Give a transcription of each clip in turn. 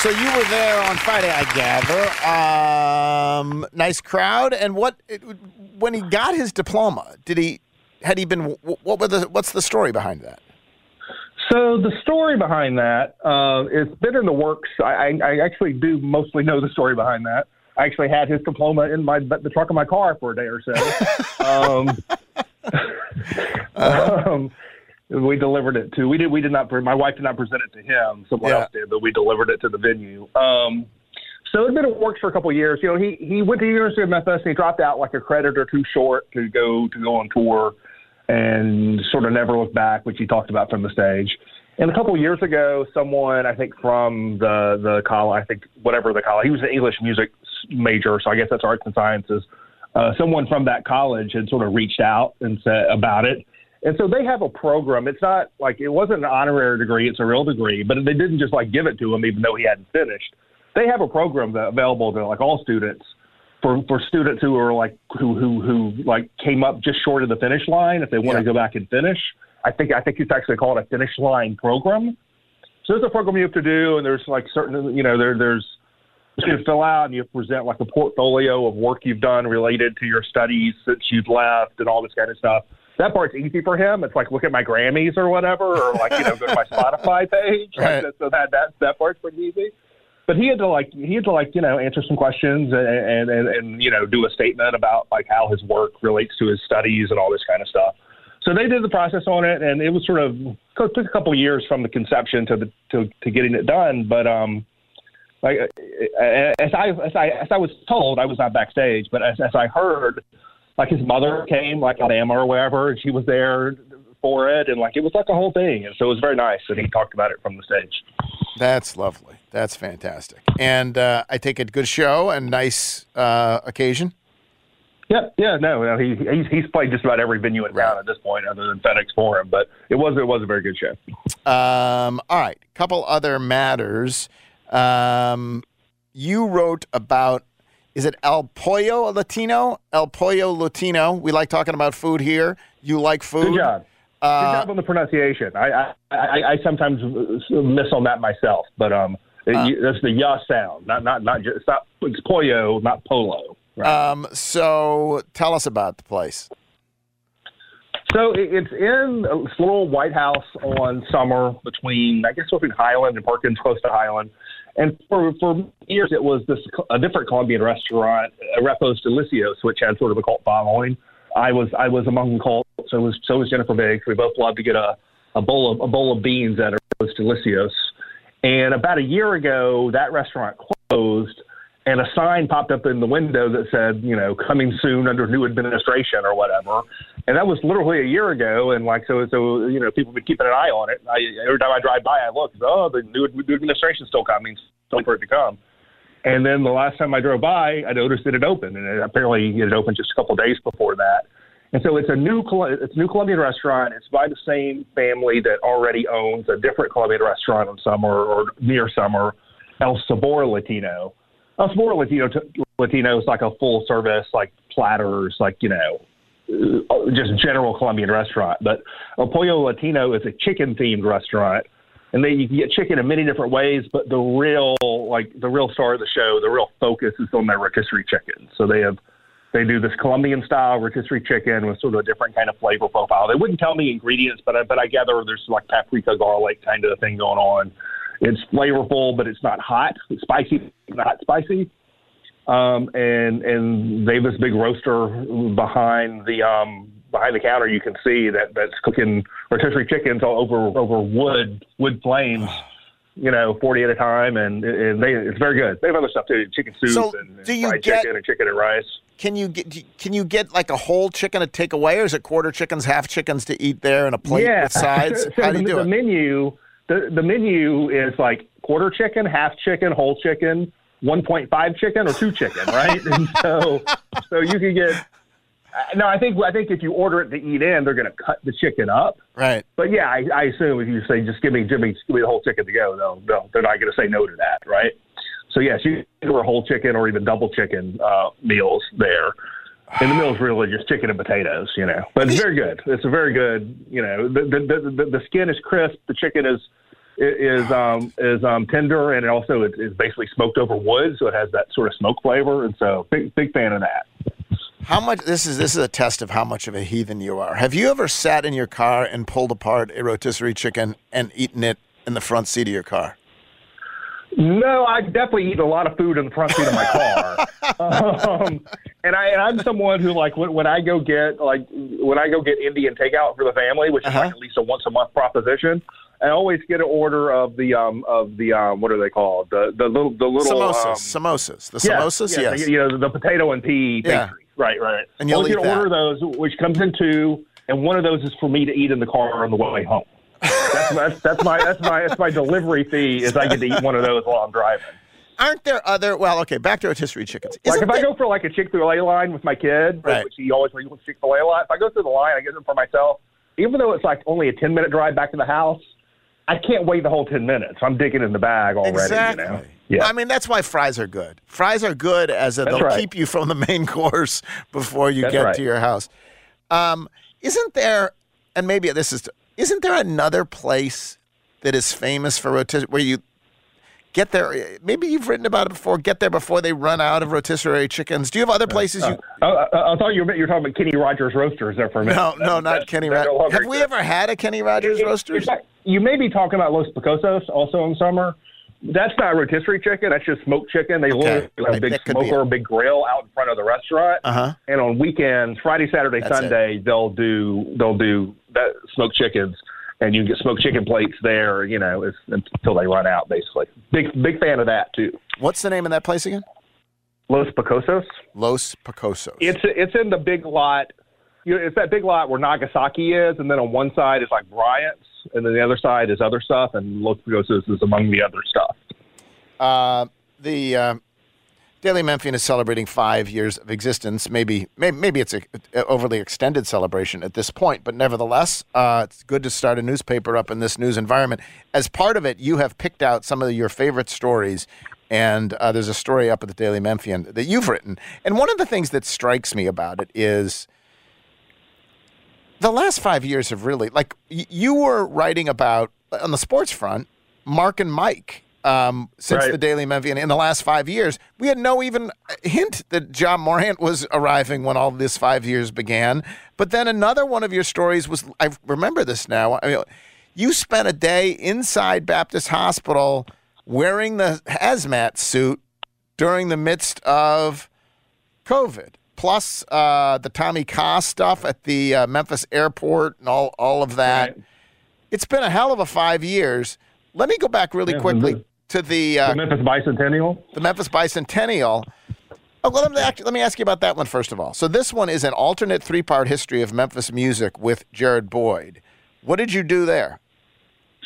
So you were there on Friday, I gather. Um, nice crowd. And what it, when he got his diploma? Did he had he been? What were the? What's the story behind that? So the story behind that, uh, it's been in the works. I, I, I actually do mostly know the story behind that. I actually had his diploma in my the trunk of my car for a day or so. um, um, we delivered it to we did we did not my wife did not present it to him someone Yeah. else did but we delivered it to the venue. Um so it's been in works for a couple of years. You know he he went to the university of memphis and he dropped out like a credit or two short to go to go on tour and sort of never looked back which he talked about from the stage. And a couple of years ago someone i think from the the college i think whatever the college he was an english music major so i guess that's arts and sciences. Uh, someone from that college had sort of reached out and said about it and so they have a program. It's not like it wasn't an honorary degree; it's a real degree. But they didn't just like give it to him, even though he hadn't finished. They have a program that available to like all students for for students who are like who who who like came up just short of the finish line. If they want Yeah. to go back and finish, I think I think it's actually called a finish line program. So there's a program you have to do, and there's like certain you know there there's you fill out and you present like a portfolio of work you've done related to your studies since you've left and all this kind of stuff. That part's easy for him. It's like look at my Grammys or whatever, or like you know go to my Spotify page. Right. Like, so that that that part's pretty easy. But he had to like he had to like you know answer some questions and and and, and you know do a statement about like how his work relates to his studies and all this kind of stuff. So they did the process on it, and it was sort of it took a couple of years from the conception to the to, to getting it done. But um, like as I as I as I was told, I was not backstage, but as, as I heard, like his mother came, like Alabama or wherever, and she was there for it, and like it was like a whole thing, and so it was very nice that he talked about it from the stage. That's lovely. That's fantastic. And uh, I take it good show and nice uh, occasion. Yeah, yeah, no, no he, he's he's played just about every venue in town at this point, other than FedEx Forum, but it was it was a very good show. Um, all right, couple other matters. Um, you wrote about is it El Pollo Latino? El Pollo Latino. We like talking about food here. You like food. Good job. Good Uh, job on the pronunciation. I I, I, I sometimes miss on that myself, but um, it, that's the ya sound, not not not just it's not it's pollo, not polo. Right? um, so tell us about the place. So it's in this little White House on Summer between, I guess, between Highland and Perkins, close to Highland. And for for years, it was this a different Colombian restaurant, uh, Repos Delicios, which had sort of a cult following. I was I was among the cult. So was so was Jennifer Biggs. We both loved to get a a bowl of a bowl of beans at Repos Delicios. And about a year ago, that restaurant closed, and a sign popped up in the window that said, you know, coming soon under new administration or whatever. And that was literally a year ago. And like, so, so you know, people have been keeping an eye on it. I, every time I drive by, I look, oh, the new, new administration's still coming, still for it to come. And then the last time I drove by, I noticed that it opened, and it, apparently it opened just a couple of days before that. And so it's a new it's a new Colombian restaurant. It's by the same family that already owns a different Colombian restaurant on Summer or near Summer, El Sabor Latino. El Sabor Latino Latino is like a full service like platters, like you know, Uh, oh, just general Colombian restaurant. But El Pollo Latino is a chicken themed restaurant and they you can get chicken in many different ways. But the real, like the real star of the show, the real focus is on their rotisserie chicken. So they have, they do this Colombian style rotisserie chicken with sort of a different kind of flavor profile. They wouldn't tell me ingredients, but I, but I gather there's like paprika, garlic kind of thing going on. It's flavorful, but it's not hot. It's spicy, not spicy. Um, and and they have this big roaster behind the um, behind the counter. You can see that that's cooking rotisserie chickens all over over wood wood flames. You know, forty at a time, and, and they, it's very good. They have other stuff too, chicken soup So, and, and fried get- chicken and chicken and rice. Can you get can you get like a whole chicken to take away, or is it quarter chickens, half chickens to eat there, and a plate yeah. with sides? So How do you the, do the it? menu the the menu is like quarter chicken, half chicken, whole chicken, one point five chicken, or two chicken, right? and so so you can get. No, I think I think if you order it to eat in, they're going to cut the chicken up. Right. But yeah, I, I assume if you say just give me Jimmy, give me the whole chicken to go, they'll, they'll they're not going to say no to that, right? So yes, you can order whole chicken or even double chicken uh, meals there. And the meal is really just chicken and potatoes, you know. But it's very good. It's a very good, you know. The the, the, the skin is crisp. The chicken is is um is um tender, and it also is, is basically smoked over wood, so it has that sort of smoke flavor. And so big big fan of that. How much? This is this is a test of how much of a heathen you are. Have you ever sat in your car and pulled apart a rotisserie chicken and eaten it in the front seat of your car? No, I definitely eat a lot of food in the front seat of my car. um, and I and I'm someone who like when, when I go get like when I go get Indian takeout for the family, which is Uh-huh. like at least a once a month proposition. I always get an order of the um of the um what are they called the the little the little Samosas, um, samosas, the yes, samosas, yes. you know the potato and pea Yeah. pastries. Right, right. And you'll always get that. order those, which comes in two, and one of those is for me to eat in the car on the way home. that's, that's that's my that's my that's my delivery fee is I get to eat one of those while I'm driving. Aren't there other? Well, okay, back to rotisserie chickens. Like Isn't if I go for like a Chick Fil A line with my kid, Right. which he always wants Chick Fil A a lot. If I go through the line, I get them for myself. Even though it's like only a ten minute drive back to the house, I can't wait the whole ten minutes. I'm digging in the bag already. Exactly. You know? Yeah. I mean, that's why fries are good. Fries are good as a, they'll right. keep you from the main course before you That's get right. to your house. Um, isn't there? And maybe this is. Isn't there another place that is famous for rotisserie where you get there? Maybe you've written about it before. Get there before they run out of rotisserie chickens. Do you have other places you? Uh, I, I thought you were, you were talking about Kenny Rogers Roasters there for a minute. No, no, not Kenny no Rogers. Have we ever had a Kenny Rogers In- in roasters? fact, you may be talking about Los Picosos also in summer. That's not rotisserie chicken. That's just smoked chicken. They literally have a big that could be smoker, it. big grill out in front of the restaurant. Uh-huh. And on weekends, Friday, Saturday, That's it. Sunday, they'll do they'll do that smoked chickens, and you can get smoked chicken plates there. You know, it's, until they run out. Basically, big big fan of that too. What's the name of that place again? Los Picosos. Los Picosos. It's it's in the big lot. You know, it's that big lot where Nagasaki is, and then on one side is like Bryant's, and then the other side is other stuff, and Los Picosos is among the other stuff. Uh, the uh, Daily Memphian is celebrating five years of existence. Maybe, maybe, maybe it's a, a overly extended celebration at this point, but nevertheless, uh, it's good to start a newspaper up in this news environment. As part of it, you have picked out some of your favorite stories, and uh, there's a story up at the Daily Memphian that you've written. And one of the things that strikes me about it is the last five years have really like y- you were writing about on the sports front mark and mike um, since Right. the daily memphian in the last five years we had no even hint that Ja Morant was arriving when all this five years began but then another one of your stories was i remember this now I mean, you spent a day inside baptist hospital wearing the hazmat suit during the midst of COVID, plus uh, the Tommy Kah stuff at the uh, Memphis airport and all, all of that. Right. It's been a hell of a five years. Let me go back really Yeah, quickly the- to the uh, The Memphis Bicentennial. the Memphis Bicentennial. Oh, well, let, me, let me ask you about that one first of all. So, this one is an alternate three part history of Memphis music with Jared Boyd. What did you do there?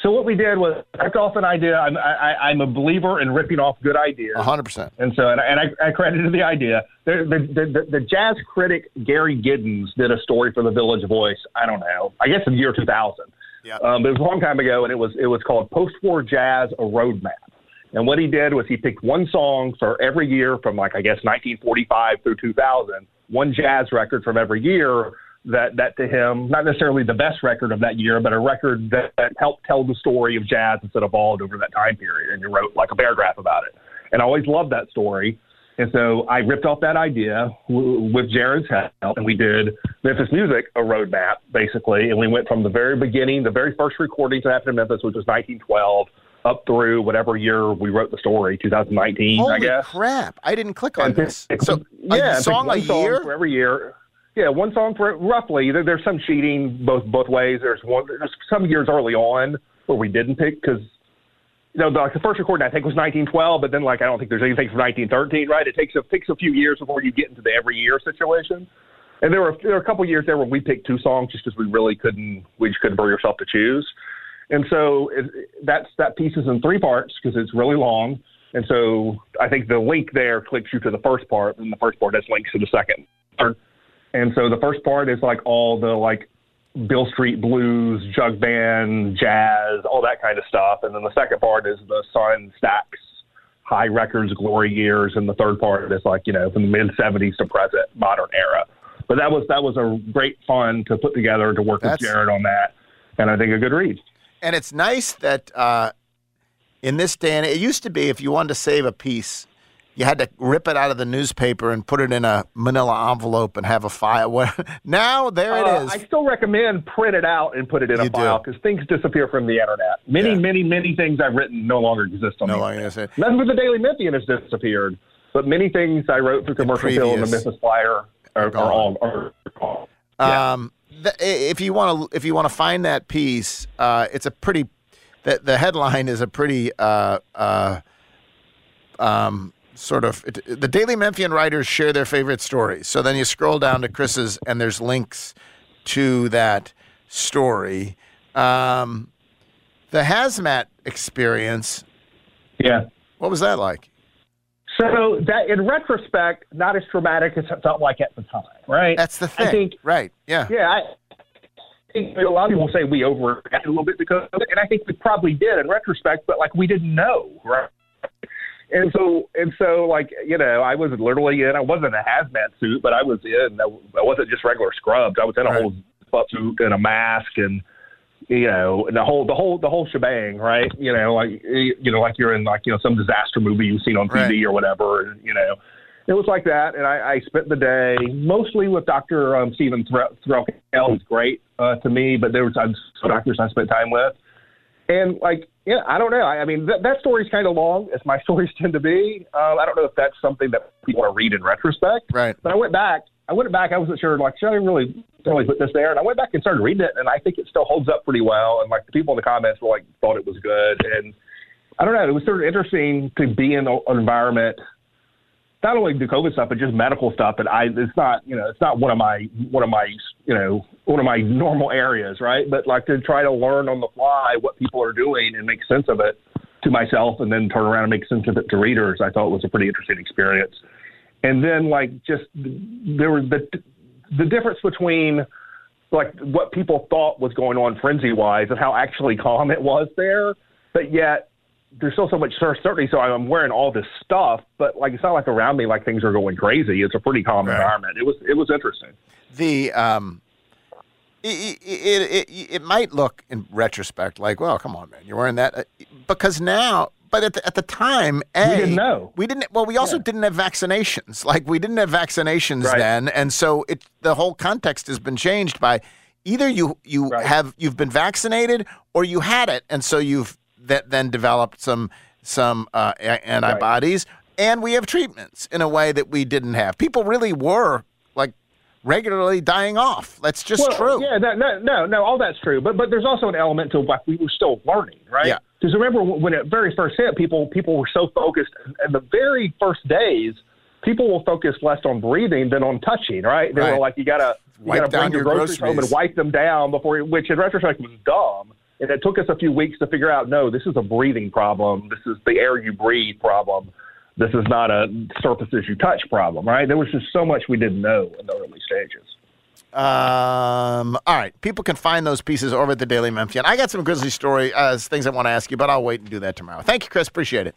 So what we did was ripped off an idea. I'm I, I- I'm a believer in ripping off good ideas. 100%. And so, and, I- and I, I credited the idea. The, the, the, the, the jazz critic Gary Giddins did a story for the Village Voice. I don't know. I guess in the year 2000. Yeah. Um, but it was a long time ago, and it was it was called Post-War Jazz: A Roadmap. And what he did was he picked one song for every year from like I guess 1945 through 2000, one jazz record from every year that that to him not necessarily the best record of that year, but a record that, that helped tell the story of jazz as it evolved over that time period. And he wrote like a paragraph about it. And I always loved that story. And so I ripped off that idea w- with Jared's help, and we did Memphis Music, a roadmap, basically. And we went from the very beginning, the very first recordings that happened in Memphis, which was 1912, up through whatever year we wrote the story, 2019, Holy I guess. crap! I didn't click on And this. So yeah, a song a year. for every year. Yeah, one song for roughly. There, there's some cheating both both ways. There's one. There's some years early on where we didn't pick because you know the, like the first recording I think was 1912, but then like I don't think there's anything from 1913. Right? It takes a takes a few years before you get into the every year situation. And there were there were a couple years there where we picked two songs just because we really couldn't we just couldn't bring ourselves to choose. And so it, that's that piece is in three parts because it's really long. And so I think the link there clicks you to the first part, and the first part has links to the second part. And so the first part is like all the like Beale Street blues, jug band, jazz, all that kind of stuff. And then the second part is the Sun Stax, Hi Records, Glory years, and the third part is like you know from the mid '70s to present, modern era. But that was that was a great fun to put together to work That's- with Jared on that, and I think a good read. And it's nice that uh, in this day and it used to be if you wanted to save a piece, you had to rip it out of the newspaper and put it in a manila envelope and have a file. Now there it Uh, is. I still recommend print it out and put it in You a file because things disappear from the internet. Many, Yeah. many, many things I've written no longer exist on no the longer internet. is it. Nothing but the Daily Memphian has disappeared, but many things I wrote for Commercial Appeal and the Memphis Flyer are, are all are gone. Yeah. Um, th- if you want to, if you want to find that piece, uh, it's a pretty. The, the headline is a pretty uh, uh, um, sort of. It, the Daily Memphian writers share their favorite stories. So then you scroll down to Chris's, and there's links to that story. Um, the hazmat experience. Yeah. What was that like? So that, in retrospect, not as dramatic as it felt like at the time, right? That's the thing, I think right? Yeah. Yeah, I think a lot of people say we overreacted a little bit because and I think we probably did in retrospect, but like we didn't know, right? And so, and so, like you know, I was literally in. I wasn't a hazmat suit, but I was in. I wasn't just regular scrubs. I was in a Right. whole suit and a mask and you know and the whole the whole the whole shebang, right? You know, like you know, like you're in like you know some disaster movie you've seen on TV Right. or whatever, and you know. It was like that, and I, I spent the day mostly with Dr. Um, Stephen Threlkeld. He's great uh, to me, but there was some doctors I spent time with, and like, yeah, I don't know. I, I mean, that, that story's kind of long, as my stories tend to be. Uh, I don't know if that's something that people want to read in retrospect. Right. But I went back. I went back. I wasn't sure. Like, should I really really put this there? And I went back and started reading it, and I think it still holds up pretty well. And like the people in the comments were like thought it was good, and I don't know. It was sort of interesting to be in an environment not only the COVID stuff, but just medical stuff that I it's not you know it's not one of my one of my you know one of my normal areas, right? But like to try to learn on the fly what people are doing and make sense of it to myself, and then turn around and make sense of it to readers. I thought was a pretty interesting experience. And then like just there was the the difference between like what people thought was going on frenzy wise and how actually calm it was there, but yet there's still so much certainty. So I'm wearing all this stuff, but like it's not like around me like things are going crazy. It's a pretty calm Right. environment. It was it was interesting. the um it, it, it, it might look in retrospect like well come on man you're wearing that Uh, because now but at the, at the time a, We didn't know. we didn't well we also didn't have vaccinations like we didn't have vaccinations Right. then and so it the whole context has been changed by either you you Right. have you've been vaccinated or you had it and so you've that then developed some some uh, antibodies and we have treatments in a way that we didn't have people really were like regularly dying off that's just Well, true Yeah, no, no, no, no, all that's true. But but there's also an element to like we were still learning, right? Yeah. Because remember when it very first hit, people people were so focused, and the very first days, people will focus less on breathing than on touching, right? They Right. were like, you gotta you Wipe gotta bring your your groceries, home and wipe them down before, you- which in retrospect was dumb. And it took us a few weeks to figure out, no, this is a breathing problem. This is the air you breathe problem. This is not a surfaces you touch problem, right? There was just so much we didn't know in the early stages. Um, all right. People can find those pieces over at the Daily Memphian. I got some Grizzly story uh, things I want to ask you, but I'll wait and do that tomorrow. Thank you, Chris. Appreciate it.